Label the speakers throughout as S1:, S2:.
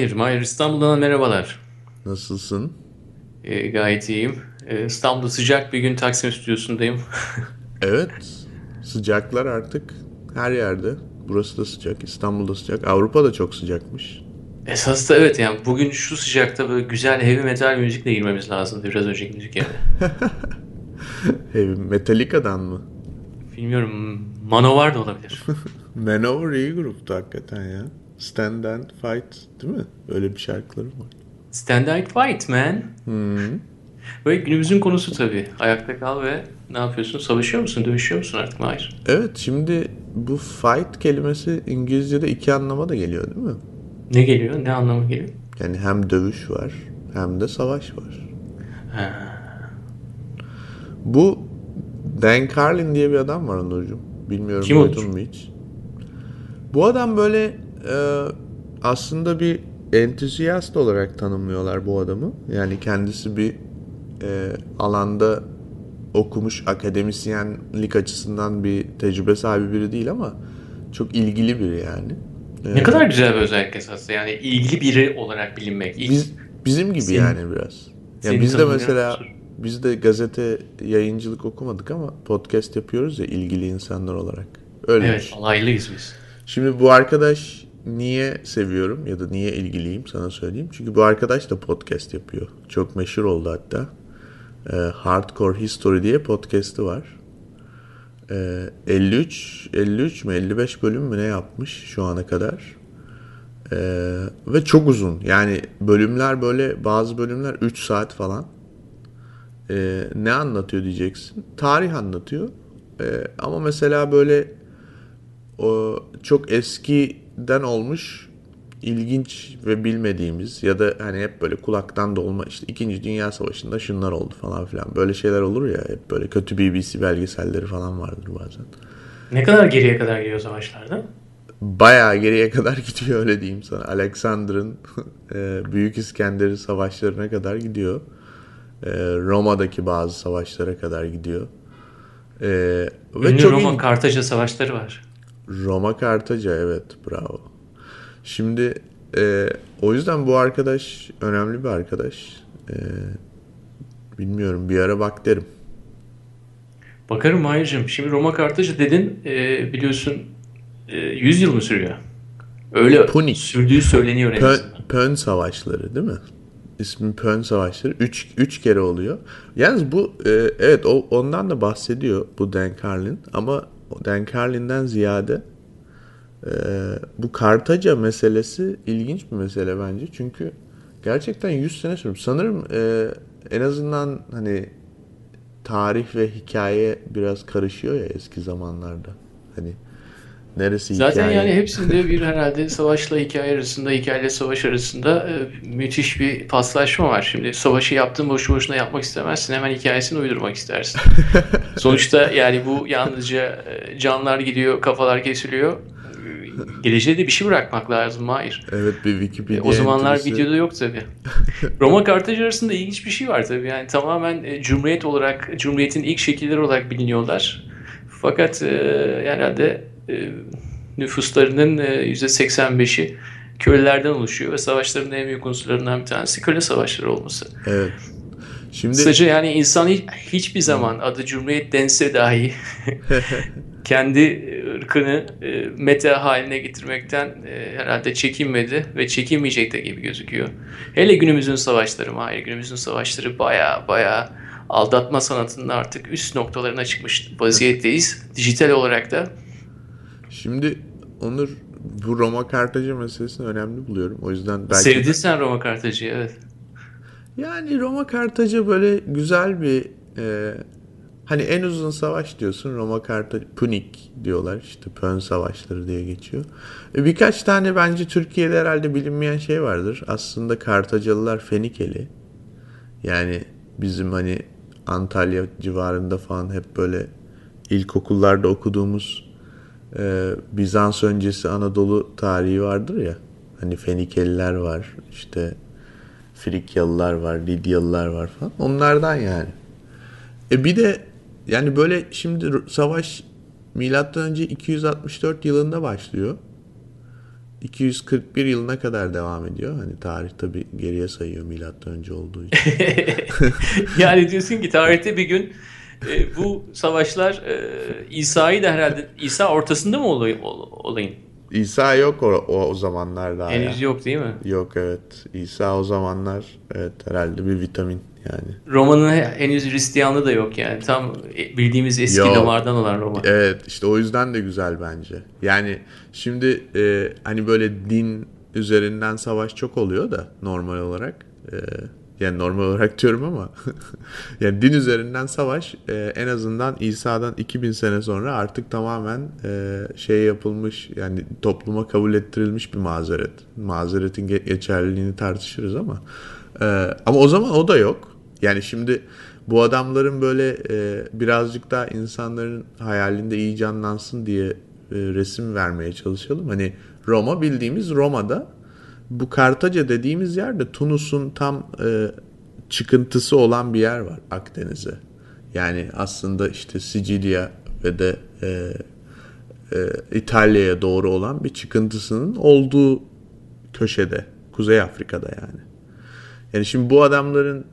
S1: Hayır, Mahir İstanbul'dan merhabalar.
S2: Nasılsın?
S1: Ee, gayet iyiyim. Ee, İstanbul'da sıcak bir gün Taksim stüdyosundayım.
S2: evet, sıcaklar artık her yerde. Burası da sıcak, İstanbul'da sıcak. Avrupa da çok sıcakmış.
S1: Esas da evet yani bugün şu sıcakta böyle güzel heavy metal müzikle girmemiz lazımdı biraz önceki müzik yerine.
S2: heavy Metallica'dan mı?
S1: Bilmiyorum Manowar da olabilir.
S2: Manowar iyi gruptu hakikaten ya. Stand and Fight değil mi? Öyle bir şarkıları var.
S1: Stand and Fight man. Hmm. Böyle günümüzün konusu tabii. Ayakta kal ve ne yapıyorsun? Savaşıyor musun? Dövüşüyor musun artık Mahir?
S2: Evet şimdi bu fight kelimesi İngilizce'de iki anlama da geliyor değil mi?
S1: Ne geliyor? Ne anlamı geliyor?
S2: Yani hem dövüş var hem de savaş var. Ha. Bu Dan Carlin diye bir adam var Onurcuğum. Bilmiyorum Kim duydun mu hiç? Bu adam böyle e, aslında bir entüziyast olarak tanımlıyorlar bu adamı. Yani kendisi bir e, alanda okumuş akademisyenlik açısından bir tecrübe sahibi biri değil ama çok ilgili biri yani.
S1: Ne kadar güzel bir özellik esasında yani ilgili biri olarak bilinmek.
S2: Biz, bizim gibi senin, yani biraz. Yani biz de mesela biz de gazete yayıncılık okumadık ama podcast yapıyoruz ya ilgili insanlar olarak.
S1: Öyle. Evet alaylıyız biz.
S2: Şimdi bu arkadaş niye seviyorum ya da niye ilgiliyim sana söyleyeyim. Çünkü bu arkadaş da podcast yapıyor. Çok meşhur oldu hatta. E, Hardcore History diye podcast'ı var. E, 53 53 mü 55 bölüm mü ne yapmış şu ana kadar. E, ve çok uzun. Yani bölümler böyle bazı bölümler 3 saat falan. E, ne anlatıyor diyeceksin. Tarih anlatıyor. E, ama mesela böyle o çok eskiden olmuş ilginç ve bilmediğimiz ya da hani hep böyle kulaktan dolma işte 2. Dünya Savaşı'nda şunlar oldu falan filan. Böyle şeyler olur ya hep böyle kötü BBC belgeselleri falan vardır bazen.
S1: Ne kadar geriye kadar gidiyor savaşlarda?
S2: Bayağı geriye kadar gidiyor öyle diyeyim sana. Alexander'ın e, Büyük İskender'in savaşlarına kadar gidiyor. E, Roma'daki bazı savaşlara kadar gidiyor.
S1: E, ve Ünlü çok Roma Kartaca savaşları var.
S2: Roma Kartaca evet bravo. Şimdi e, o yüzden bu arkadaş önemli bir arkadaş. E, bilmiyorum bir ara bak derim.
S1: Bakarım Mahir'cim. Şimdi Roma Kartaca dedin e, biliyorsun e, 100 yıl mı sürüyor? Öyle Punik. sürdüğü söyleniyor
S2: en Pön, Pön Savaşları değil mi? İsmi Pön Savaşları. 3 3 kere oluyor. Yalnız bu e, evet o ondan da bahsediyor bu Dan Carlin ama Dan Carlin'den ziyade e, bu Kartaca meselesi ilginç bir mesele bence. Çünkü gerçekten 100 sene sürmüş. Sanırım e, en azından hani tarih ve hikaye biraz karışıyor ya eski zamanlarda. Hani neresi
S1: Zaten hikaye? yani hepsinde bir herhalde savaşla hikaye arasında, hikayeyle savaş arasında e, müthiş bir paslaşma var. Şimdi savaşı yaptığın boşu boşuna yapmak istemezsin. Hemen hikayesini uydurmak istersin. Sonuçta yani bu yalnızca e, canlar gidiyor, kafalar kesiliyor. Geleceğe de bir şey bırakmak lazım. Hayır.
S2: Evet bir Wikipedia e,
S1: O zamanlar entrisi. videoda yok tabi. Roma Kartaca arasında ilginç bir şey var tabi. Yani tamamen e, Cumhuriyet olarak, Cumhuriyet'in ilk şekilleri olarak biliniyorlar. Fakat e, herhalde nüfuslarının e, %85'i kölelerden oluşuyor ve savaşların en büyük unsurlarından bir tanesi köle savaşları olması.
S2: Evet.
S1: Şimdi... Kısaca yani insan hiç, hiçbir zaman adı Cumhuriyet dense dahi kendi ırkını e, meta haline getirmekten e, herhalde çekinmedi ve çekinmeyecek de gibi gözüküyor. Hele günümüzün savaşları, hayır günümüzün savaşları baya baya aldatma sanatının artık üst noktalarına çıkmış vaziyetteyiz. Dijital olarak da
S2: Şimdi Onur bu Roma Kartaca meselesini önemli buluyorum. O yüzden belki...
S1: Sevdin sen Roma Kartaca'yı evet.
S2: Yani Roma Kartaca böyle güzel bir e, hani en uzun savaş diyorsun Roma Kartaca Punik diyorlar işte Pön savaşları diye geçiyor. E, birkaç tane bence Türkiye'de herhalde bilinmeyen şey vardır. Aslında Kartacalılar Fenikeli. Yani bizim hani Antalya civarında falan hep böyle ilkokullarda okuduğumuz e, Bizans öncesi Anadolu tarihi vardır ya. Hani Fenikeliler var, işte Frikyalılar var, Lidyalılar var falan. Onlardan yani. E bir de yani böyle şimdi savaş milattan önce 264 yılında başlıyor. 241 yılına kadar devam ediyor. Hani tarih tabi geriye sayıyor milattan önce olduğu için.
S1: yani diyorsun ki tarihte bir gün e, bu savaşlar e, İsa'yı da herhalde İsa ortasında mı olay, olayın?
S2: İsa yok o, o, o zamanlar daha.
S1: Henüz
S2: ya.
S1: yok değil mi?
S2: Yok evet. İsa o zamanlar evet herhalde bir vitamin yani.
S1: Roma'nın henüz Hristiyanlığı da yok yani. Tam bildiğimiz eski
S2: Yok.
S1: damardan olan Roma.
S2: Evet işte o yüzden de güzel bence. Yani şimdi e, hani böyle din üzerinden savaş çok oluyor da normal olarak. E, yani normal olarak diyorum ama yani din üzerinden savaş e, en azından İsa'dan 2000 sene sonra artık tamamen e, şey yapılmış yani topluma kabul ettirilmiş bir mazeret. Mazeretin ge- geçerliliğini tartışırız ama e, ama o zaman o da yok. Yani şimdi bu adamların böyle e, birazcık daha insanların hayalinde iyi canlansın diye e, resim vermeye çalışalım. Hani Roma bildiğimiz Roma'da bu Kartaca dediğimiz yerde Tunus'un tam e, çıkıntısı olan bir yer var Akdeniz'e. Yani aslında işte Sicilya ve de e, e, İtalya'ya doğru olan bir çıkıntısının olduğu köşede. Kuzey Afrika'da yani. Yani şimdi bu adamların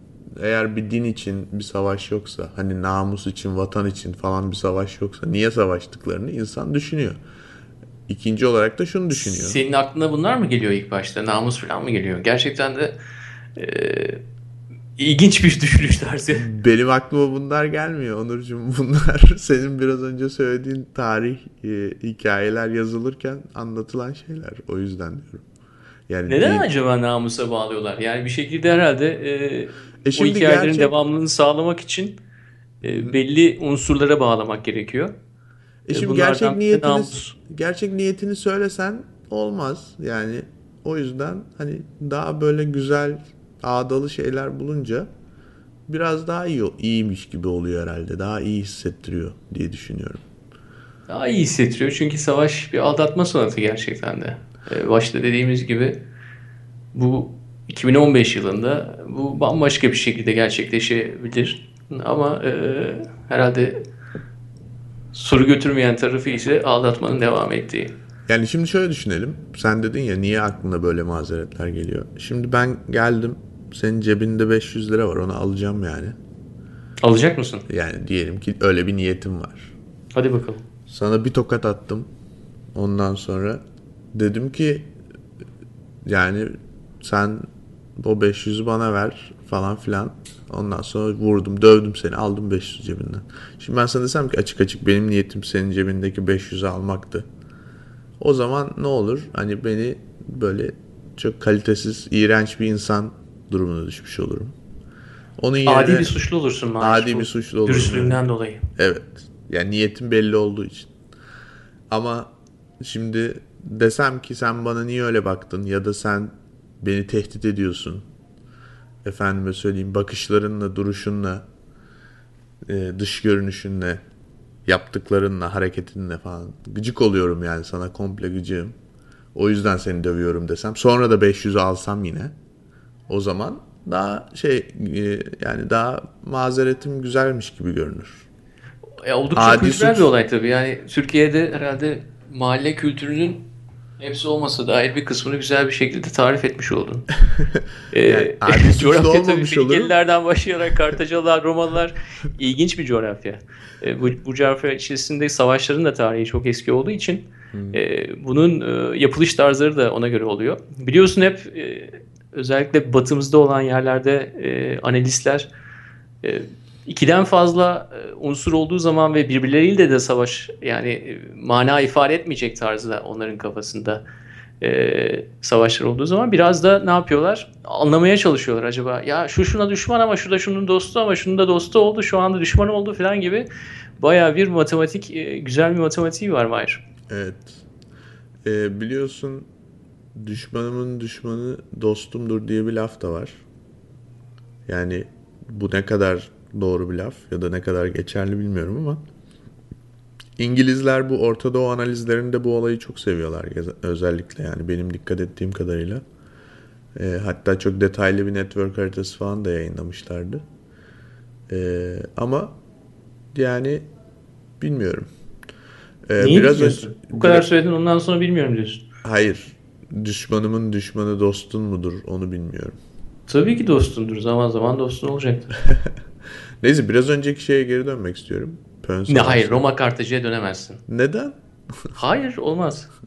S2: eğer bir din için bir savaş yoksa hani namus için vatan için falan bir savaş yoksa niye savaştıklarını insan düşünüyor. İkinci olarak da şunu düşünüyor.
S1: Senin aklına bunlar mı geliyor ilk başta? Namus falan mı geliyor? Gerçekten de e, ilginç bir düşünüş tarzı.
S2: Benim aklıma bunlar gelmiyor Onurcuğum. Bunlar senin biraz önce söylediğin tarih e, hikayeler yazılırken anlatılan şeyler. O yüzden diyorum. Yani
S1: Neden
S2: değil-
S1: acaba namusa bağlıyorlar? Yani bir şekilde herhalde e,
S2: E
S1: o
S2: şimdi
S1: hikayelerin
S2: gerçek-
S1: devamlılığını sağlamak için e, belli unsurlara bağlamak gerekiyor.
S2: E şimdi
S1: bunlardan
S2: gerçek niyetini
S1: namus.
S2: gerçek niyetini söylesen olmaz. Yani o yüzden hani daha böyle güzel ağdalı şeyler bulunca biraz daha iyi iyiymiş gibi oluyor herhalde. Daha iyi hissettiriyor diye düşünüyorum.
S1: Daha iyi hissettiriyor çünkü savaş bir aldatma sanatı gerçekten de. E, başta dediğimiz gibi bu 2015 yılında bu bambaşka bir şekilde gerçekleşebilir. Ama e, herhalde soru götürmeyen tarafı ise aldatmanın devam ettiği.
S2: Yani şimdi şöyle düşünelim. Sen dedin ya niye aklına böyle mazeretler geliyor? Şimdi ben geldim. Senin cebinde 500 lira var. Onu alacağım yani.
S1: Alacak mısın?
S2: Yani diyelim ki öyle bir niyetim var.
S1: Hadi bakalım.
S2: Sana bir tokat attım. Ondan sonra dedim ki yani sen o 500'ü bana ver falan filan. Ondan sonra vurdum, dövdüm seni, aldım 500 cebinden. Şimdi ben sana desem ki açık açık benim niyetim senin cebindeki 500'ü almaktı. O zaman ne olur? Hani beni böyle çok kalitesiz, iğrenç bir insan durumuna düşmüş olurum. Onun yerine
S1: Adi bir suçlu olursun maalesef.
S2: Adi
S1: bu
S2: bir suçlu olurum,
S1: Dürüstlüğünden dolayı.
S2: Evet. Yani niyetim belli olduğu için. Ama şimdi desem ki sen bana niye öyle baktın ya da sen beni tehdit ediyorsun. Efendime söyleyeyim bakışlarınla, duruşunla, e, dış görünüşünle, yaptıklarınla, hareketinle falan gıcık oluyorum yani sana komple gıcığım. O yüzden seni dövüyorum desem. Sonra da 500'ü alsam yine. O zaman daha şey e, yani daha mazeretim güzelmiş gibi görünür.
S1: E, oldukça
S2: Adi
S1: kültürel
S2: suç.
S1: bir olay tabii. Yani Türkiye'de herhalde mahalle kültürünün hepsi olmasa dair bir kısmını güzel bir şekilde tarif etmiş oldun. Ee,
S2: Yani suçlu
S1: coğrafya
S2: olmamış.
S1: Fenikelilerden başlayarak Kartacalılar, Romalılar ilginç bir coğrafya. Ee, bu, bu coğrafya içerisinde savaşların da tarihi çok eski olduğu için
S2: Hmm.
S1: e, bunun e, yapılış tarzları da ona göre oluyor. Biliyorsun hep e, özellikle batımızda olan yerlerde e, analistler e, ikiden fazla e, unsur olduğu zaman ve birbirleriyle de savaş yani e, mana ifade etmeyecek tarzda onların kafasında e, savaşlar olduğu zaman biraz da ne yapıyorlar? Anlamaya çalışıyorlar acaba. Ya şu şuna düşman ama şu şunun dostu ama şunun da dostu oldu şu anda düşman oldu falan gibi baya bir matematik e, güzel bir matematiği var Mahir.
S2: Evet. Ee, biliyorsun düşmanımın düşmanı dostumdur diye bir laf da var. Yani bu ne kadar doğru bir laf ya da ne kadar geçerli bilmiyorum ama İngilizler bu Orta Doğu analizlerinde bu olayı çok seviyorlar özellikle yani benim dikkat ettiğim kadarıyla. Ee, hatta çok detaylı bir network haritası falan da yayınlamışlardı. Ee, ama yani bilmiyorum. Ee,
S1: Niye
S2: biraz önce-
S1: Bu kadar
S2: biraz-
S1: söyledin ondan sonra bilmiyorum diyorsun.
S2: Hayır. düşmanımın düşmanı dostun mudur onu bilmiyorum.
S1: Tabii ki dostundur. Zaman zaman dostun olacaktır.
S2: Neyse biraz önceki şeye geri dönmek istiyorum.
S1: Pön ne hayır Roma Kartacı'ya dönemezsin.
S2: Neden?
S1: hayır olmaz.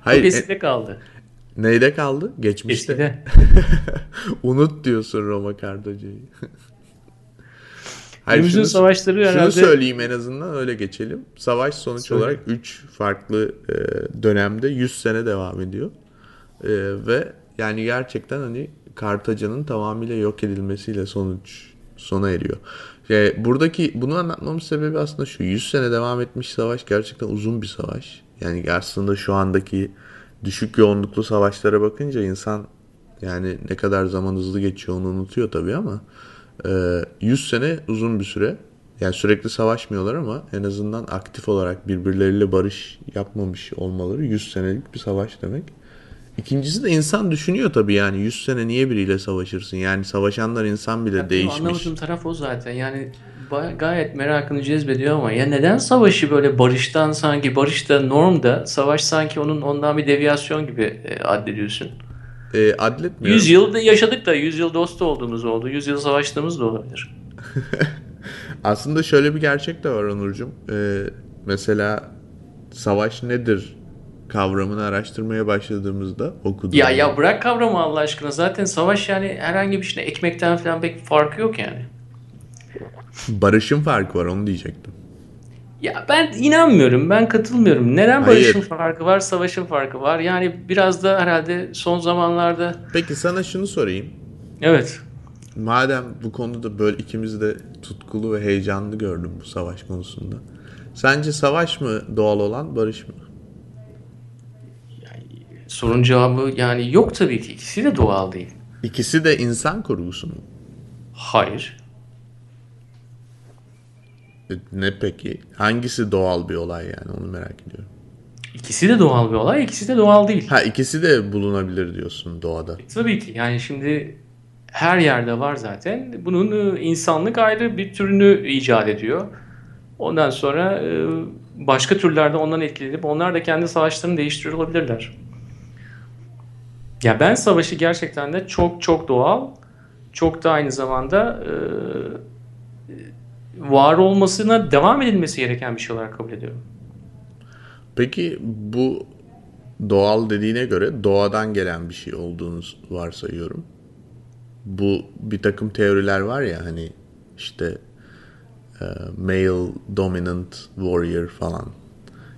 S1: Hayır. Çok eskide e, kaldı.
S2: Neyde kaldı? Geçmişte.
S1: Eskide.
S2: Unut diyorsun Roma Kartacı'yı.
S1: Hayır, şunu, savaşları
S2: şunu herhalde... söyleyeyim en azından öyle geçelim. Savaş sonuç Söyle. olarak 3 farklı e, dönemde 100 sene devam ediyor. E, ve yani gerçekten hani Kartaca'nın tamamıyla yok edilmesiyle sonuç sona eriyor. Yani buradaki bunu anlatmamın sebebi aslında şu 100 sene devam etmiş savaş gerçekten uzun bir savaş. Yani aslında şu andaki düşük yoğunluklu savaşlara bakınca insan yani ne kadar zaman hızlı geçiyor onu unutuyor tabii ama 100 e, sene uzun bir süre. Yani sürekli savaşmıyorlar ama en azından aktif olarak birbirleriyle barış yapmamış olmaları 100 senelik bir savaş demek. İkincisi de insan düşünüyor tabii yani 100 sene niye biriyle savaşırsın? Yani savaşanlar insan bile ya değişmiş.
S1: Anlamadığım taraf o zaten. Yani gayet merakını cezbediyor ama ya neden savaşı böyle barıştan sanki barışta normda savaş sanki onun ondan bir deviyasyon gibi e, addediyorsun?
S2: E, adletmiyorum.
S1: 100 yıl yaşadık da 100 yıl dost olduğumuz oldu. 100 yıl savaştığımız da olabilir.
S2: Aslında şöyle bir gerçek de var Onurcuğum. Ee, mesela savaş nedir kavramını araştırmaya başladığımızda okudum.
S1: Ya ya bırak kavramı Allah aşkına. Zaten savaş yani herhangi bir şey ekmekten falan pek farkı yok yani.
S2: Barışın farkı var onu diyecektim.
S1: Ya ben inanmıyorum. Ben katılmıyorum. Neden barışın Hayır. farkı var, savaşın farkı var? Yani biraz da herhalde son zamanlarda...
S2: Peki sana şunu sorayım.
S1: Evet.
S2: Madem bu konuda böyle ikimiz de tutkulu ve heyecanlı gördüm bu savaş konusunda. Sence savaş mı doğal olan, barış mı?
S1: Sorun cevabı yani yok tabii ki. İkisi de doğal değil.
S2: İkisi de insan kurgusu mu?
S1: Hayır.
S2: E, ne peki? Hangisi doğal bir olay yani onu merak ediyorum.
S1: İkisi de doğal bir olay, ikisi de doğal değil.
S2: Ha ikisi de bulunabilir diyorsun doğada.
S1: E, tabii ki. Yani şimdi her yerde var zaten. Bunun e, insanlık ayrı bir türünü icat ediyor. Ondan sonra e, başka türlerde ondan etkilenip onlar da kendi savaşlarını değiştiriyor olabilirler. Ya ben savaşı gerçekten de çok çok doğal, çok da aynı zamanda e, var olmasına devam edilmesi gereken bir şey olarak kabul ediyorum.
S2: Peki bu doğal dediğine göre doğadan gelen bir şey olduğunu varsayıyorum. Bu bir takım teoriler var ya hani işte e, male dominant warrior falan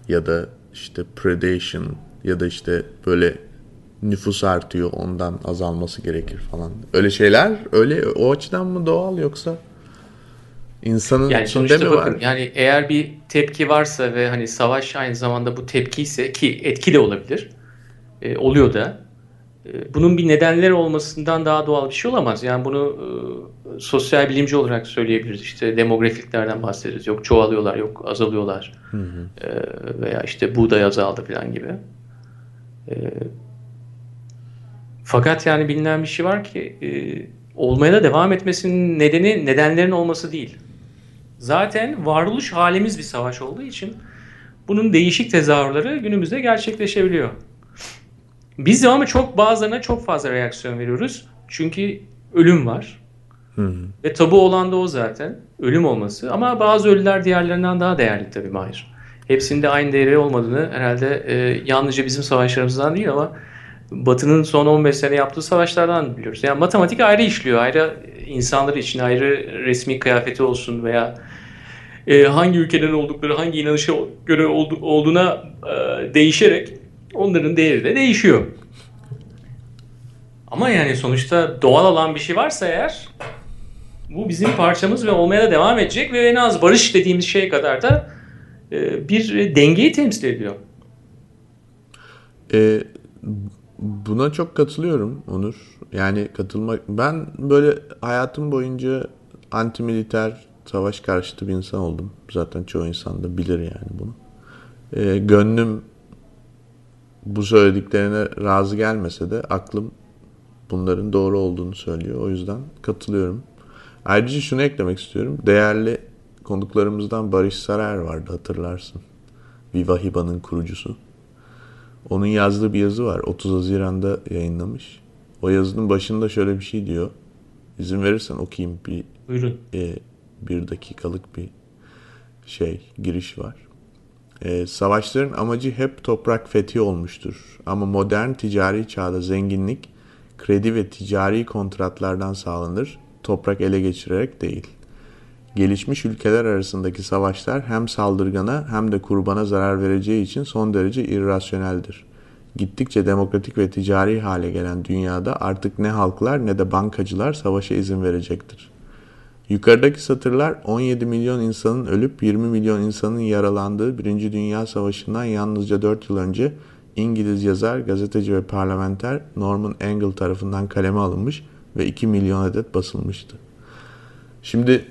S2: ya da işte predation ya da işte böyle nüfus artıyor ondan azalması gerekir falan. Öyle şeyler öyle o açıdan mı doğal yoksa insanın
S1: yani içinde mi bakın, var? Yani eğer bir tepki varsa ve hani savaş aynı zamanda bu tepki ise ki etki de olabilir. E, oluyor da. E, bunun bir nedenleri olmasından daha doğal bir şey olamaz. Yani bunu e, sosyal bilimci olarak söyleyebiliriz. İşte demografiklerden bahsederiz. Yok çoğalıyorlar, yok azalıyorlar. Hı hı. E, veya işte buğday azaldı falan gibi. E, fakat yani bilinen bir şey var ki e, olmaya da devam etmesinin nedeni nedenlerin olması değil. Zaten varoluş halimiz bir savaş olduğu için bunun değişik tezahürleri günümüzde gerçekleşebiliyor. Biz de ama çok bazılarına çok fazla reaksiyon veriyoruz. Çünkü ölüm var. Hı hı. Ve tabu olan da o zaten. Ölüm olması. Ama bazı ölüler diğerlerinden daha değerli tabii Mahir. Hepsinde aynı değeri olmadığını herhalde e, yalnızca bizim savaşlarımızdan değil ama Batı'nın son 15 sene yaptığı savaşlardan biliyoruz. Yani matematik ayrı işliyor. Ayrı insanlar için ayrı resmi kıyafeti olsun veya e, hangi ülkeden oldukları, hangi inanışa göre oldu, olduğuna e, değişerek onların değeri de değişiyor. Ama yani sonuçta doğal olan bir şey varsa eğer bu bizim parçamız ve olmaya da devam edecek ve en az barış dediğimiz şey kadar da e, bir dengeyi temsil ediyor.
S2: E, Buna çok katılıyorum Onur. Yani katılmak ben böyle hayatım boyunca anti militer savaş karşıtı bir insan oldum. Zaten çoğu insan da bilir yani bunu. E, gönlüm bu söylediklerine razı gelmese de aklım bunların doğru olduğunu söylüyor. O yüzden katılıyorum. Ayrıca şunu eklemek istiyorum. Değerli konuklarımızdan Barış Sarer vardı hatırlarsın. Viva Hiba'nın kurucusu. Onun yazdığı bir yazı var. 30 Haziran'da yayınlamış. O yazının başında şöyle bir şey diyor. İzin verirsen okuyayım bir
S1: Buyurun.
S2: e, bir dakikalık bir şey giriş var. E, savaşların amacı hep toprak fethi olmuştur. Ama modern ticari çağda zenginlik kredi ve ticari kontratlardan sağlanır, toprak ele geçirerek değil. Gelişmiş ülkeler arasındaki savaşlar hem saldırgana hem de kurbana zarar vereceği için son derece irrasyoneldir. Gittikçe demokratik ve ticari hale gelen dünyada artık ne halklar ne de bankacılar savaşa izin verecektir. Yukarıdaki satırlar 17 milyon insanın ölüp 20 milyon insanın yaralandığı Birinci Dünya Savaşı'ndan yalnızca 4 yıl önce İngiliz yazar, gazeteci ve parlamenter Norman Angell tarafından kaleme alınmış ve 2 milyon adet basılmıştı. Şimdi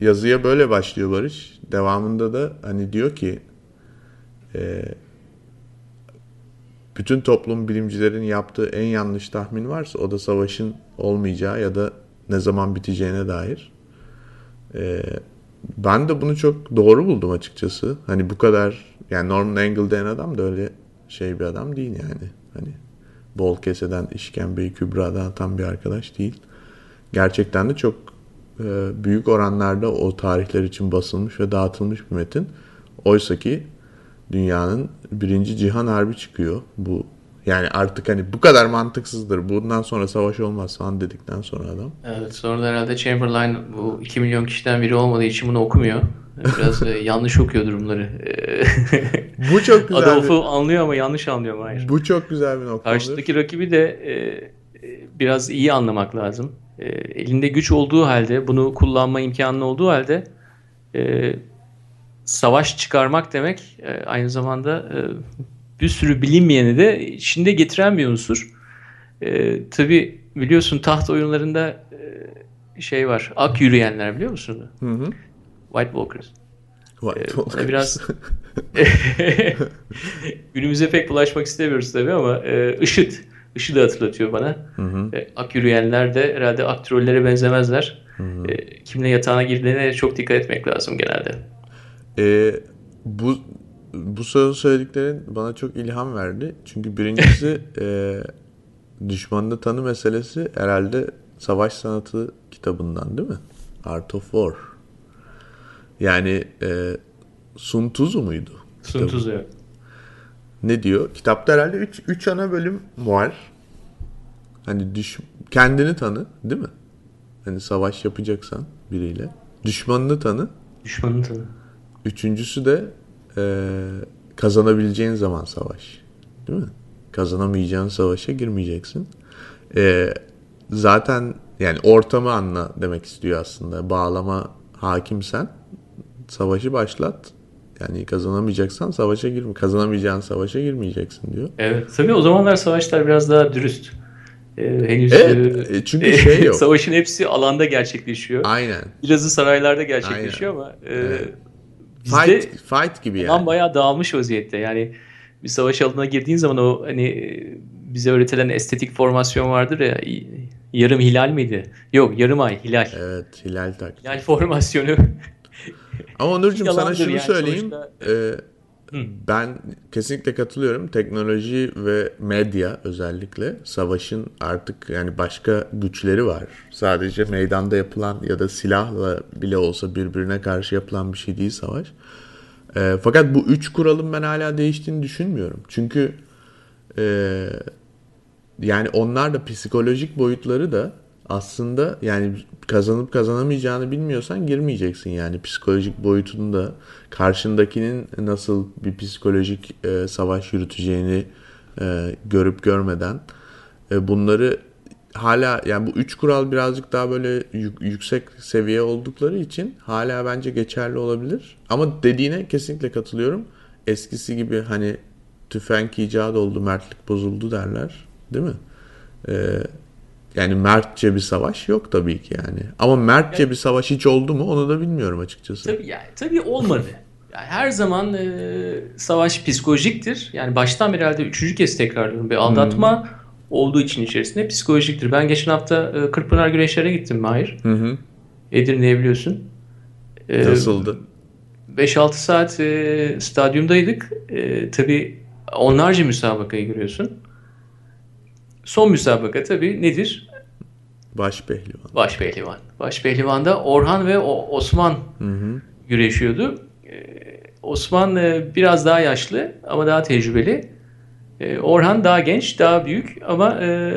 S2: yazıya böyle başlıyor Barış. Devamında da hani diyor ki e, bütün toplum bilimcilerin yaptığı en yanlış tahmin varsa o da savaşın olmayacağı ya da ne zaman biteceğine dair. E, ben de bunu çok doğru buldum açıkçası. Hani bu kadar yani Norman Angell denen adam da öyle şey bir adam değil yani. Hani bol keseden işkembeyi kübradan atan bir arkadaş değil. Gerçekten de çok büyük oranlarda o tarihler için basılmış ve dağıtılmış bir metin. Oysa ki dünyanın birinci cihan harbi çıkıyor. Bu yani artık hani bu kadar mantıksızdır. Bundan sonra savaş olmaz falan dedikten sonra adam.
S1: Evet sonra da herhalde Chamberlain bu 2 milyon kişiden biri olmadığı için bunu okumuyor. Biraz e, yanlış okuyor durumları.
S2: Bu çok güzel.
S1: Adolf'u
S2: bir,
S1: anlıyor ama yanlış anlıyor Mahir.
S2: bu çok güzel bir nokta.
S1: Karşıdaki rakibi de e, e, biraz iyi anlamak lazım. E, elinde güç olduğu halde, bunu kullanma imkanı olduğu halde e, savaş çıkarmak demek e, aynı zamanda e, bir sürü bilinmeyeni de içinde getiren bir unsur. E, Tabi biliyorsun taht oyunlarında e, şey var. Ak yürüyenler biliyor musun?
S2: Hı hı.
S1: White Walkers.
S2: White
S1: Ee,
S2: Walkers.
S1: biraz günümüze pek bulaşmak istemiyoruz tabii ama e, IŞİD. IŞİD'i hatırlatıyor bana.
S2: Hı hı.
S1: E, ak yürüyenler de herhalde ak trollere benzemezler. E, kimle yatağına girdiğine çok dikkat etmek lazım genelde.
S2: Ee, bu bu söz söylediklerin bana çok ilham verdi. Çünkü birincisi e, düşmanını tanı meselesi herhalde savaş sanatı kitabından değil mi? Art of War. Yani e, Sun Tzu muydu?
S1: Sun Tzu evet.
S2: Ne diyor? Kitapta herhalde 3 3 ana bölüm var. Hani düş kendini tanı, değil mi? Hani savaş yapacaksan biriyle. Düşmanını tanı.
S1: Düşmanını tanı.
S2: Üçüncüsü de e, kazanabileceğin zaman savaş. Değil mi? Kazanamayacağın savaşa girmeyeceksin. E, zaten yani ortamı anla demek istiyor aslında. Bağlama hakimsen savaşı başlat. Yani kazanamayacaksan savaşa girme. Kazanamayacağın savaşa girmeyeceksin diyor.
S1: Evet. Tabii o zamanlar savaşlar biraz daha dürüst. E, henüz
S2: Evet,
S1: e,
S2: e, çünkü şey yok.
S1: savaşın hepsi alanda gerçekleşiyor.
S2: Aynen.
S1: Birazı saraylarda gerçekleşiyor
S2: Aynen.
S1: ama e,
S2: Evet.
S1: bizde
S2: Fight, fight gibi yani.
S1: Alan bayağı dağılmış vaziyette. Yani bir savaş alanına girdiğin zaman o hani e, bize öğretilen estetik formasyon vardır ya yarım hilal miydi? Yok yarım ay hilal.
S2: Evet, hilal tak.
S1: Hilal formasyonu.
S2: Ama Onurcuğum sana şunu
S1: yani
S2: söyleyeyim.
S1: sonuçta.
S2: Ee, ben kesinlikle katılıyorum. Teknoloji ve medya özellikle savaşın artık yani başka güçleri var. Sadece meydanda yapılan ya da silahla bile olsa birbirine karşı yapılan bir şey değil savaş. Ee, fakat bu üç kuralın ben hala değiştiğini düşünmüyorum. Çünkü e, yani onlar da psikolojik boyutları da aslında yani kazanıp kazanamayacağını bilmiyorsan girmeyeceksin yani psikolojik boyutunu da karşındakinin nasıl bir psikolojik e, savaş yürüteceğini e, görüp görmeden e, bunları hala yani bu üç kural birazcık daha böyle yük- yüksek seviye oldukları için hala bence geçerli olabilir. Ama dediğine kesinlikle katılıyorum. Eskisi gibi hani tüfek icat oldu, mertlik bozuldu derler. Değil mi? Ee, yani mertçe bir savaş yok tabii ki yani. Ama mertçe bir savaş hiç oldu mu onu da bilmiyorum açıkçası.
S1: tabii yani tabii olmadı. Yani her zaman e, savaş psikolojiktir. Yani baştan beri herhalde üçüncü kez tekrarlıyorum. Bir aldatma olduğu için içerisinde psikolojiktir. Ben geçen hafta e, Kırkpınar Güreşler'e gittim Mahir.
S2: Hı hı.
S1: Edirne'ye biliyorsun. E,
S2: Nasıldı?
S1: 5-6 saat e, stadyumdaydık. E, tabii onlarca müsabakayı görüyorsun. Son müsabaka tabii nedir?
S2: Baş pehlivan.
S1: Baş pehlivan. Baş pehlivan'da Orhan ve Osman hı hı. güreşiyordu. Ee, Osman e, biraz daha yaşlı ama daha tecrübeli. Ee, Orhan daha genç, daha büyük ama e,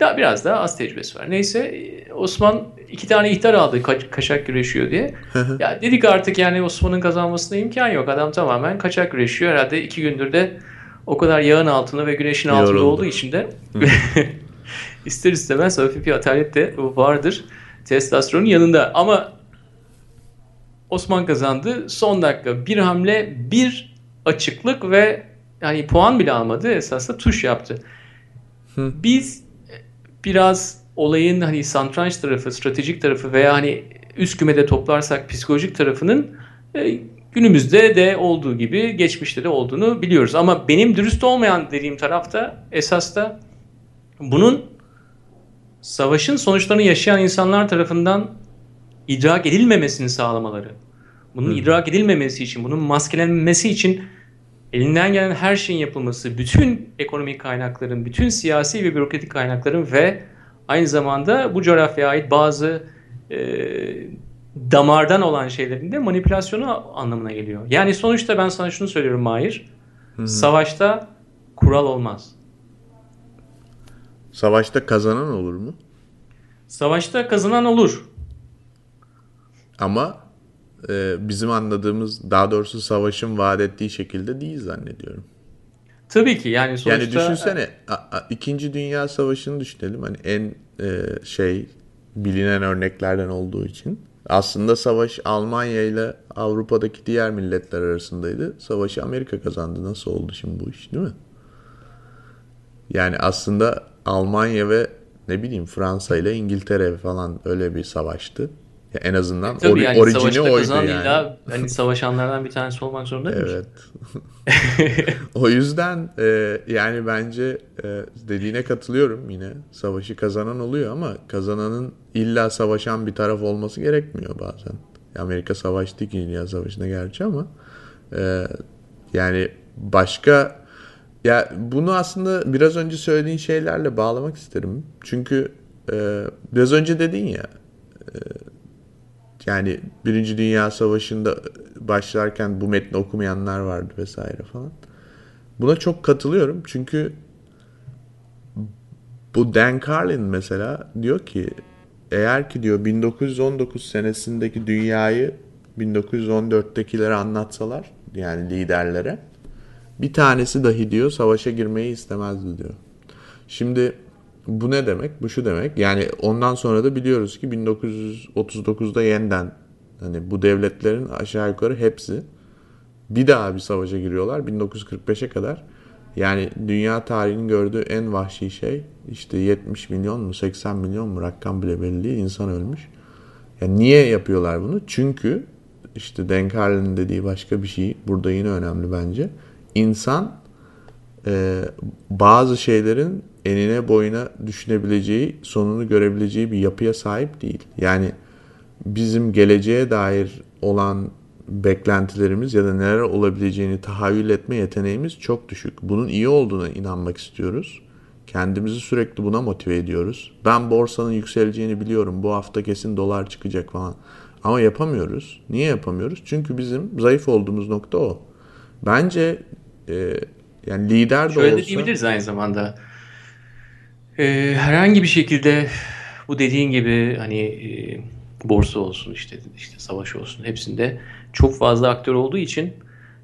S1: daha biraz daha az tecrübesi var. Neyse e, Osman iki tane ihtar aldı kaçak güreşiyor diye. ya dedik artık yani Osman'ın kazanmasına imkan yok. Adam tamamen kaçak güreşiyor. Herhalde iki gündür de o kadar yağın altında ve güneşin altında Yoruldu. olduğu için de ister istemez hafif bir atalet de vardır. Testosteronun yanında. Ama Osman kazandı. Son dakika bir hamle, bir açıklık ve yani puan bile almadı. Esasında tuş yaptı. Biz biraz olayın hani santranç tarafı, stratejik tarafı veya hani üst kümede toplarsak psikolojik tarafının e, günümüzde de olduğu gibi geçmişte de olduğunu biliyoruz. Ama benim dürüst olmayan dediğim tarafta esas da bunun savaşın sonuçlarını yaşayan insanlar tarafından idrak edilmemesini sağlamaları. Bunun Hı. idrak edilmemesi için, bunun maskelenmesi için elinden gelen her şeyin yapılması, bütün ekonomik kaynakların, bütün siyasi ve bürokratik kaynakların ve aynı zamanda bu coğrafyaya ait bazı e, damardan olan şeylerin de manipülasyonu anlamına geliyor. Yani sonuçta ben sana şunu söylüyorum Mahir. Hı-hı. Savaşta kural olmaz.
S2: Savaşta kazanan olur mu?
S1: Savaşta kazanan olur.
S2: Ama e, bizim anladığımız daha doğrusu savaşın vaat ettiği şekilde değil zannediyorum.
S1: Tabii ki yani
S2: sonuçta... Yani düşünsene a, a, İkinci Dünya Savaşı'nı düşünelim. Hani en e, şey bilinen örneklerden olduğu için. Aslında savaş Almanya ile Avrupa'daki diğer milletler arasındaydı. Savaşı Amerika kazandı. Nasıl oldu şimdi bu iş değil mi? Yani aslında Almanya ve ne bileyim Fransa ile İngiltere falan öyle bir savaştı. Ya en azından
S1: e, Tabii or- yani orijini oydu yani. Illa, hani savaşanlardan bir tanesi olmak zorunda değil
S2: Evet. o yüzden e, yani bence e, dediğine katılıyorum yine. Savaşı kazanan oluyor ama kazananın illa savaşan bir taraf olması gerekmiyor bazen. Amerika savaştı ki Dünya Savaşı'na gerçi ama e, yani başka ya bunu aslında biraz önce söylediğin şeylerle bağlamak isterim. Çünkü e, biraz önce dedin ya e, yani Birinci Dünya Savaşı'nda başlarken bu metni okumayanlar vardı vesaire falan. Buna çok katılıyorum çünkü bu Dan Carlin mesela diyor ki eğer ki diyor 1919 senesindeki dünyayı 1914'tekilere anlatsalar yani liderlere bir tanesi dahi diyor savaşa girmeyi istemezdi diyor. Şimdi bu ne demek? Bu şu demek. Yani ondan sonra da biliyoruz ki 1939'da yeniden hani bu devletlerin aşağı yukarı hepsi bir daha bir savaşa giriyorlar 1945'e kadar. Yani dünya tarihinin gördüğü en vahşi şey işte 70 milyon mu 80 milyon mu rakam bile belli değil insan ölmüş. Yani niye yapıyorlar bunu? Çünkü işte Denkarlı'nın dediği başka bir şey burada yine önemli bence. İnsan e, bazı şeylerin enine boyuna düşünebileceği, sonunu görebileceği bir yapıya sahip değil. Yani bizim geleceğe dair olan beklentilerimiz ya da neler olabileceğini tahayyül etme yeteneğimiz çok düşük. Bunun iyi olduğuna inanmak istiyoruz. Kendimizi sürekli buna motive ediyoruz. Ben borsanın yükseleceğini biliyorum. Bu hafta kesin dolar çıkacak falan. Ama yapamıyoruz. Niye yapamıyoruz? Çünkü bizim zayıf olduğumuz nokta o. Bence e, yani lider de
S1: Şöyle
S2: olsa...
S1: diyebiliriz aynı zamanda. Ee, herhangi bir şekilde bu dediğin gibi hani e, borsa olsun işte işte savaş olsun hepsinde çok fazla aktör olduğu için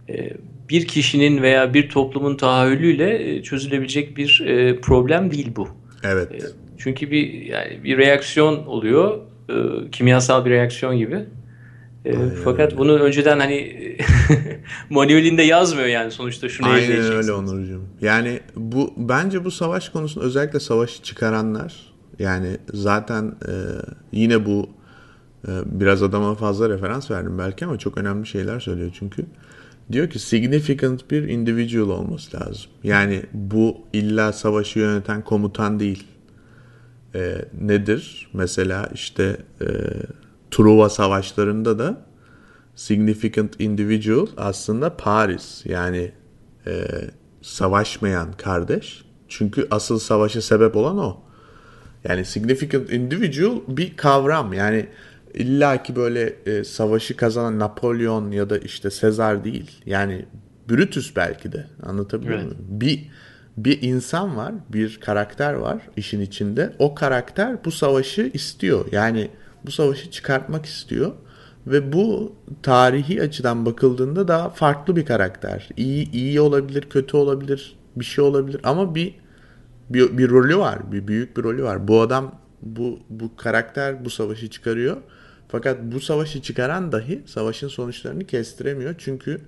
S1: e, bir kişinin veya bir toplumun tahayyülüyle e, çözülebilecek bir e, problem değil bu.
S2: Evet.
S1: E, çünkü bir yani bir reaksiyon oluyor, e, kimyasal bir reaksiyon gibi. E, fakat bunu önceden hani manuelinde yazmıyor yani sonuçta şunu
S2: Aynen öyle Onurcuğum. Yani bu bence bu savaş konusunda özellikle savaşı çıkaranlar yani zaten e, yine bu e, biraz adama fazla referans verdim belki ama çok önemli şeyler söylüyor çünkü. Diyor ki significant bir individual olması lazım. Yani bu illa savaşı yöneten komutan değil. E, nedir? Mesela işte e, Truva savaşlarında da significant individual aslında Paris yani e, savaşmayan kardeş. Çünkü asıl savaşa sebep olan o. Yani significant individual bir kavram. Yani illa ki böyle e, savaşı kazanan Napolyon ya da işte Sezar değil. Yani Brutus belki de. Anlatabiliyor evet. muyum? Bir bir insan var, bir karakter var işin içinde. O karakter bu savaşı istiyor. Yani bu savaşı çıkartmak istiyor. Ve bu tarihi açıdan bakıldığında daha farklı bir karakter. İyi iyi olabilir, kötü olabilir, bir şey olabilir ama bir bir, bir rolü var, bir büyük bir rolü var. Bu adam bu bu karakter bu savaşı çıkarıyor. Fakat bu savaşı çıkaran dahi savaşın sonuçlarını kestiremiyor. Çünkü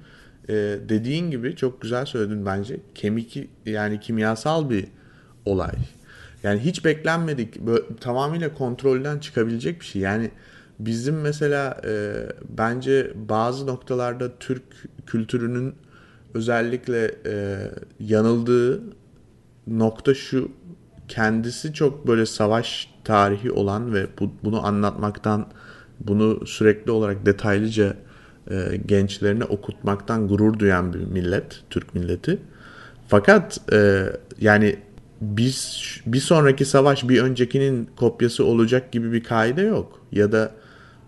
S2: e, dediğin gibi çok güzel söyledin bence. Kemik yani kimyasal bir olay. Yani hiç beklenmedik. Böyle, tamamıyla kontrolden çıkabilecek bir şey. Yani bizim mesela e, bence bazı noktalarda Türk kültürünün özellikle e, yanıldığı nokta şu kendisi çok böyle savaş tarihi olan ve bu, bunu anlatmaktan bunu sürekli olarak detaylıca e, gençlerine okutmaktan gurur duyan bir millet, Türk milleti. Fakat e, yani biz bir sonraki savaş bir öncekinin kopyası olacak gibi bir kaide yok. Ya da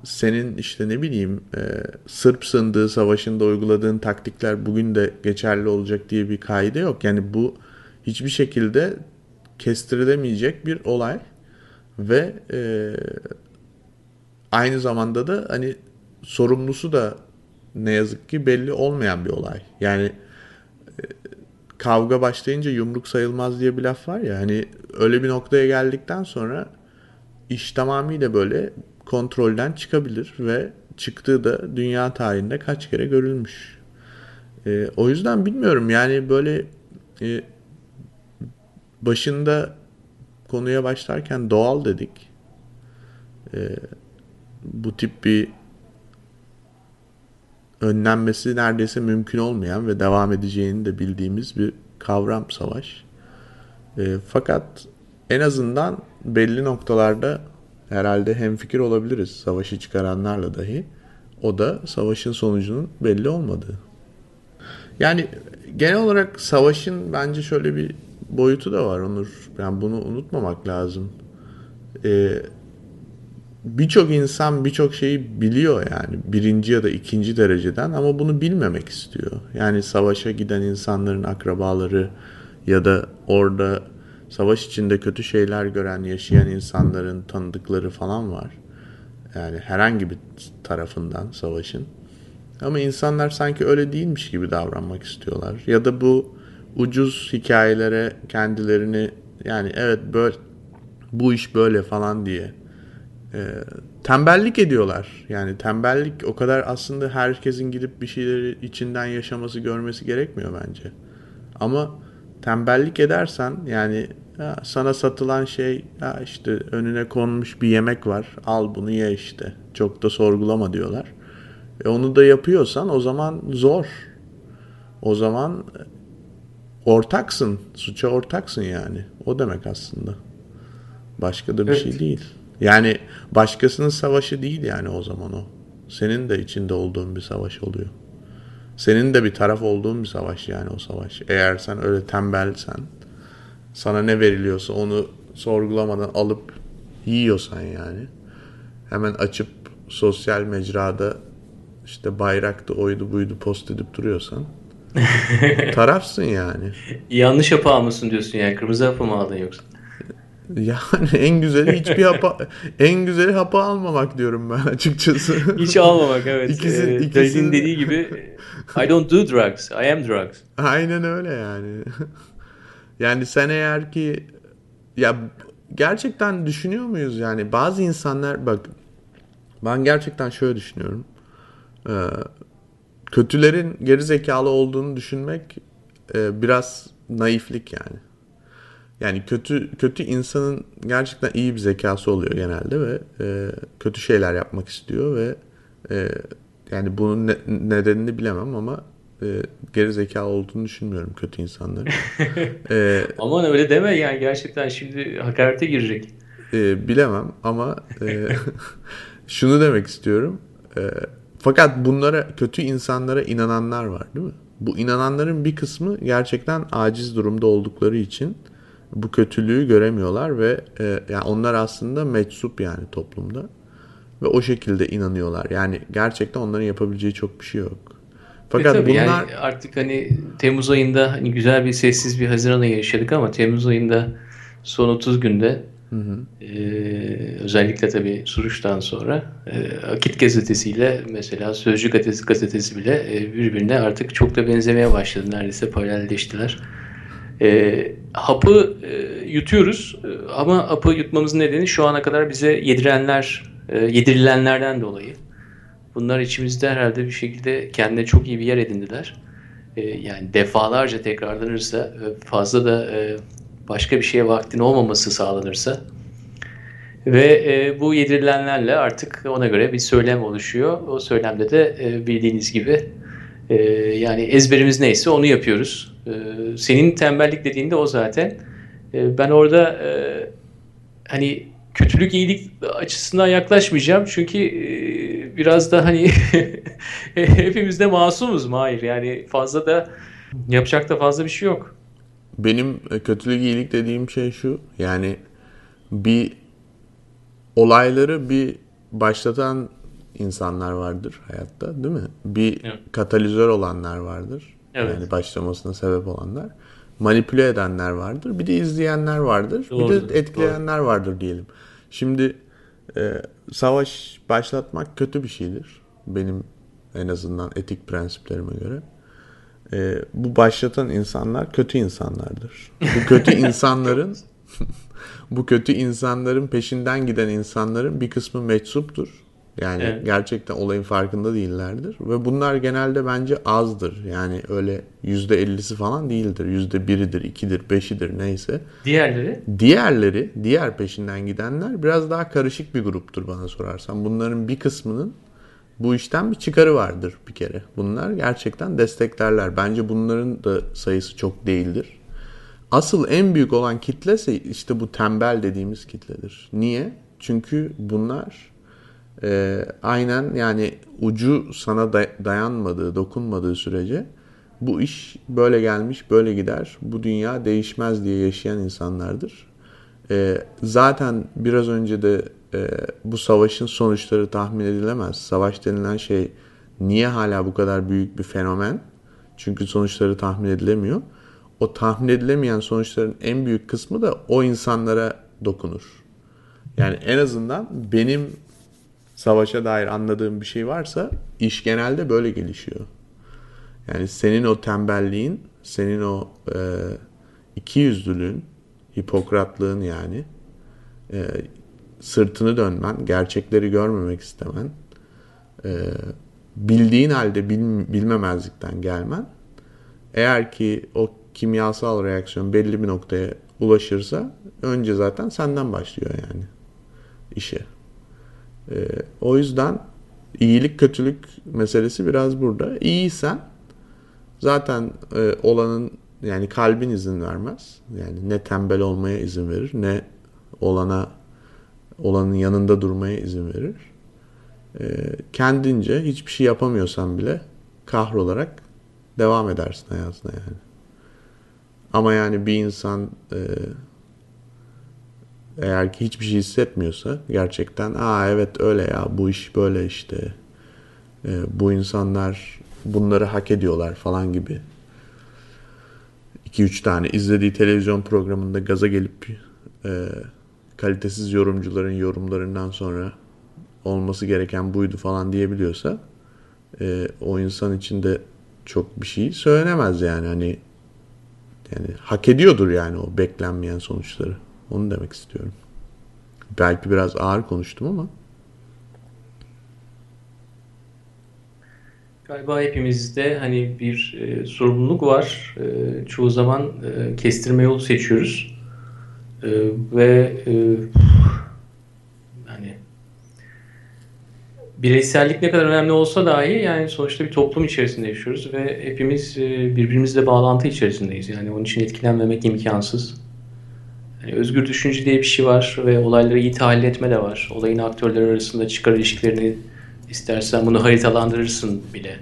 S2: senin işte ne bileyim e, Sırp sındığı savaşında uyguladığın taktikler bugün de geçerli olacak diye bir kaide yok. Yani bu hiçbir şekilde kestirilemeyecek bir olay ve e, aynı zamanda da hani sorumlusu da ne yazık ki belli olmayan bir olay. Yani kavga başlayınca yumruk sayılmaz diye bir laf var ya hani öyle bir noktaya geldikten sonra iş tamamıyla böyle kontrolden çıkabilir ve çıktığı da dünya tarihinde kaç kere görülmüş. E, o yüzden bilmiyorum yani böyle e, başında konuya başlarken doğal dedik. E, bu tip bir önlenmesi neredeyse mümkün olmayan ve devam edeceğini de bildiğimiz bir kavram savaş. E, fakat en azından belli noktalarda herhalde hemfikir olabiliriz savaşı çıkaranlarla dahi. O da savaşın sonucunun belli olmadığı. Yani genel olarak savaşın bence şöyle bir boyutu da var Onur. Yani bunu unutmamak lazım. Ee, birçok insan birçok şeyi biliyor yani birinci ya da ikinci dereceden ama bunu bilmemek istiyor. Yani savaşa giden insanların akrabaları ya da orada savaş içinde kötü şeyler gören, yaşayan insanların tanıdıkları falan var. Yani herhangi bir tarafından savaşın. Ama insanlar sanki öyle değilmiş gibi davranmak istiyorlar. Ya da bu ucuz hikayelere kendilerini yani evet böyle bu iş böyle falan diye e, tembellik ediyorlar. Yani tembellik o kadar aslında herkesin gidip bir şeyleri içinden yaşaması görmesi gerekmiyor bence. Ama tembellik edersen yani ya sana satılan şey ya işte önüne konmuş bir yemek var al bunu ye işte çok da sorgulama diyorlar. E onu da yapıyorsan o zaman zor. O zaman ortaksın. Suça ortaksın yani. O demek aslında. Başka da bir evet. şey değil. Yani başkasının savaşı değil yani o zaman o. Senin de içinde olduğun bir savaş oluyor. Senin de bir taraf olduğun bir savaş yani o savaş. Eğer sen öyle tembelsen, sana ne veriliyorsa onu sorgulamadan alıp yiyorsan yani. Hemen açıp sosyal mecrada işte bayraktı, oydu, buydu post edip duruyorsan tarafsın yani.
S1: Yanlış hapa almışsın diyorsun yani. Kırmızı hapa mı aldın yoksa?
S2: Yani en güzeli hiçbir hapa en güzeli hapa almamak diyorum ben açıkçası.
S1: Hiç almamak evet. İkisi, ee, ikisi... dediği gibi I don't do drugs. I am drugs.
S2: Aynen öyle yani. yani sen eğer ki ya gerçekten düşünüyor muyuz yani bazı insanlar bak ben gerçekten şöyle düşünüyorum. Ee, kötülerin geri zekalı olduğunu düşünmek e, biraz naiflik yani. Yani kötü kötü insanın gerçekten iyi bir zekası oluyor genelde ve e, kötü şeyler yapmak istiyor ve e, yani bunun ne, nedenini bilemem ama e, geri zekalı olduğunu düşünmüyorum kötü insanların.
S1: e, Aman öyle deme yani gerçekten şimdi hakarete girecek.
S2: E, bilemem ama e, şunu demek istiyorum. E, Fakat bunlara kötü insanlara inananlar var değil mi? Bu inananların bir kısmı gerçekten aciz durumda oldukları için bu kötülüğü göremiyorlar ve e, yani onlar aslında meczup yani toplumda ve o şekilde inanıyorlar. Yani gerçekten onların yapabileceği çok bir şey yok.
S1: Fakat e bunlar yani artık hani Temmuz ayında hani güzel bir sessiz bir Haziran ayı yaşadık ama Temmuz ayında son 30 günde Hı hı. Ee, özellikle tabii Suruç'tan sonra e, Akit gazetesiyle mesela Sözcü gazetesi, gazetesi bile e, birbirine artık çok da benzemeye başladı. Neredeyse paralelleştiler. E, hapı e, yutuyoruz e, ama hapı yutmamızın nedeni şu ana kadar bize yedirenler, e, yedirilenlerden dolayı. Bunlar içimizde herhalde bir şekilde kendine çok iyi bir yer edindiler. E, yani defalarca tekrarlanırsa fazla da e, başka bir şeye vaktin olmaması sağlanırsa ve e, bu yedirilenlerle artık ona göre bir söylem oluşuyor. O söylemde de e, bildiğiniz gibi e, yani ezberimiz neyse onu yapıyoruz. E, senin tembellik dediğinde o zaten. E, ben orada e, hani kötülük iyilik açısından yaklaşmayacağım çünkü e, biraz da hani hepimiz de masumuz Mahir yani fazla da yapacak da fazla bir şey yok.
S2: Benim e, kötülük iyilik dediğim şey şu. Yani bir olayları bir başlatan insanlar vardır hayatta değil mi? Bir evet. katalizör olanlar vardır. Evet. Yani başlamasına sebep olanlar. Manipüle edenler vardır. Bir de izleyenler vardır. Doğrudur, bir de etkileyenler doğru. vardır diyelim. Şimdi e, savaş başlatmak kötü bir şeydir. Benim en azından etik prensiplerime göre e, bu başlatan insanlar kötü insanlardır. Bu kötü insanların bu kötü insanların peşinden giden insanların bir kısmı meczuptur. Yani evet. gerçekten olayın farkında değillerdir. Ve bunlar genelde bence azdır. Yani öyle yüzde ellisi falan değildir. Yüzde biridir, ikidir, beşidir neyse.
S1: Diğerleri?
S2: Diğerleri, diğer peşinden gidenler biraz daha karışık bir gruptur bana sorarsan. Bunların bir kısmının bu işten bir çıkarı vardır bir kere. Bunlar gerçekten desteklerler. Bence bunların da sayısı çok değildir. Asıl en büyük olan kitle ise işte bu tembel dediğimiz kitledir. Niye? Çünkü bunlar e, aynen yani ucu sana dayanmadığı, dokunmadığı sürece bu iş böyle gelmiş, böyle gider, bu dünya değişmez diye yaşayan insanlardır. E, zaten biraz önce de e, bu savaşın sonuçları tahmin edilemez. Savaş denilen şey niye hala bu kadar büyük bir fenomen? Çünkü sonuçları tahmin edilemiyor. O tahmin edilemeyen sonuçların en büyük kısmı da o insanlara dokunur. Yani en azından benim savaşa dair anladığım bir şey varsa iş genelde böyle gelişiyor. Yani senin o tembelliğin, senin o e, iki yüzlülüğün, Hipokratlığın yani e, sırtını dönmen, gerçekleri görmemek istemen, e, bildiğin halde bil, bilmemezlikten gelmen, eğer ki o kimyasal reaksiyon belli bir noktaya ulaşırsa önce zaten senden başlıyor yani işe. E, o yüzden iyilik kötülük meselesi biraz burada. İyiysen zaten e, olanın yani kalbin izin vermez. Yani ne tembel olmaya izin verir ne olana olanın yanında durmaya izin verir. E, kendince hiçbir şey yapamıyorsan bile kahrolarak devam edersin hayatına yani. Ama yani bir insan e, eğer ki hiçbir şey hissetmiyorsa gerçekten aa evet öyle ya bu iş böyle işte e, bu insanlar bunları hak ediyorlar falan gibi 2-3 tane izlediği televizyon programında gaza gelip e, kalitesiz yorumcuların yorumlarından sonra olması gereken buydu falan diyebiliyorsa e, o insan için de çok bir şey söylenemez yani hani yani hak ediyordur yani o beklenmeyen sonuçları. Onu demek istiyorum. Belki biraz ağır konuştum ama.
S1: Galiba hepimizde hani bir e, sorumluluk var. E, çoğu zaman e, kestirme yolu seçiyoruz. E, ve e, hani bireysellik ne kadar önemli olsa dahi yani sonuçta bir toplum içerisinde yaşıyoruz ve hepimiz e, birbirimizle bağlantı içerisindeyiz. Yani onun için etkilenmemek imkansız. Yani özgür düşünce diye bir şey var ve olayları iyi tahlil etme de var. Olayın aktörleri arasında çıkar ilişkilerini istersen bunu haritalandırırsın bile.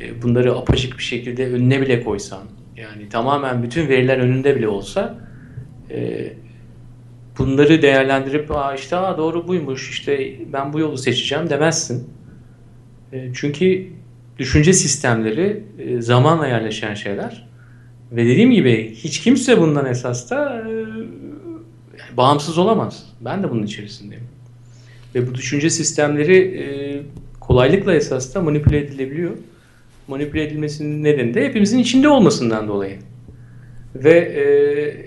S1: E, bunları apaçık bir şekilde önüne bile koysan, yani tamamen bütün veriler önünde bile olsa e, bunları değerlendirip Aa işte doğru buymuş işte ben bu yolu seçeceğim demezsin. E, çünkü düşünce sistemleri zamanla yerleşen şeyler ve dediğim gibi hiç kimse bundan esas da e, bağımsız olamaz. Ben de bunun içerisindeyim. Ve bu düşünce sistemleri e, kolaylıkla esas da manipüle edilebiliyor. Manipüle edilmesinin nedeni de hepimizin içinde olmasından dolayı. Ve e,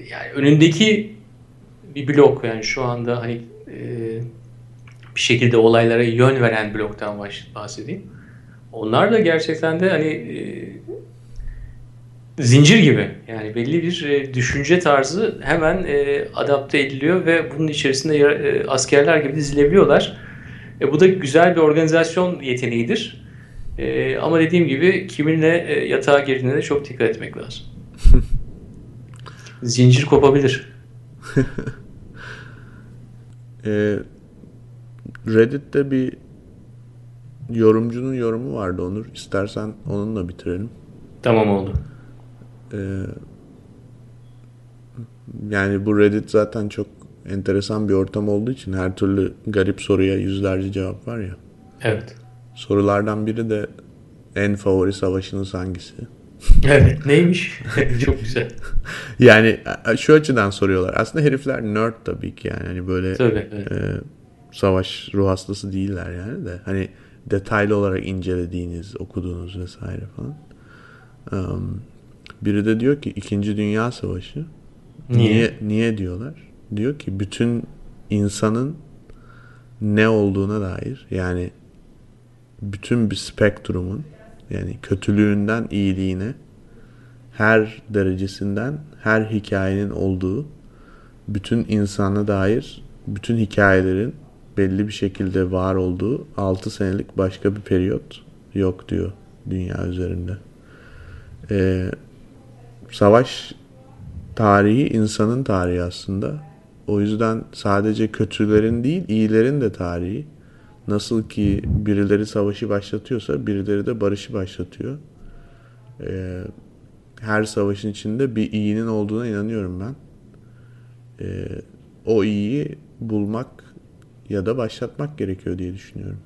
S1: yani önündeki bir blok yani şu anda hani e, bir şekilde olaylara yön veren bloktan bahsedeyim. Onlar da gerçekten de hani e, zincir gibi yani belli bir e, düşünce tarzı hemen e, adapte ediliyor ve bunun içerisinde e, askerler gibi dizilebiliyorlar. E, bu da güzel bir organizasyon yeteneğidir. E, ama dediğim gibi kiminle e, yatağa girdiğine de çok dikkat etmek lazım. Zincir kopabilir.
S2: e, Reddit'te bir yorumcunun yorumu vardı Onur. İstersen onunla bitirelim.
S1: Tamam oldu.
S2: Ee, yani bu Reddit zaten çok enteresan bir ortam olduğu için her türlü garip soruya yüzlerce cevap var ya.
S1: Evet.
S2: Sorulardan biri de en favori savaşınız hangisi?
S1: Evet neymiş? çok güzel.
S2: Yani şu açıdan soruyorlar. Aslında herifler nerd tabii ki yani. Hani böyle
S1: tabii, evet.
S2: e, savaş ruh hastası değiller yani de. Hani detaylı olarak incelediğiniz, okuduğunuz vesaire falan. Um, biri de diyor ki İkinci Dünya Savaşı. Niye? Niye, niye diyorlar? Diyor ki bütün insanın ne olduğuna dair yani bütün bir spektrumun yani kötülüğünden iyiliğine her derecesinden her hikayenin olduğu bütün insana dair bütün hikayelerin belli bir şekilde var olduğu 6 senelik başka bir periyot yok diyor dünya üzerinde. Ee, savaş tarihi insanın tarihi aslında. O yüzden sadece kötülerin değil iyilerin de tarihi. Nasıl ki birileri savaşı başlatıyorsa birileri de barışı başlatıyor. Ee, her savaşın içinde bir iyinin olduğuna inanıyorum ben. Ee, o iyiyi bulmak ya da başlatmak gerekiyor diye düşünüyorum.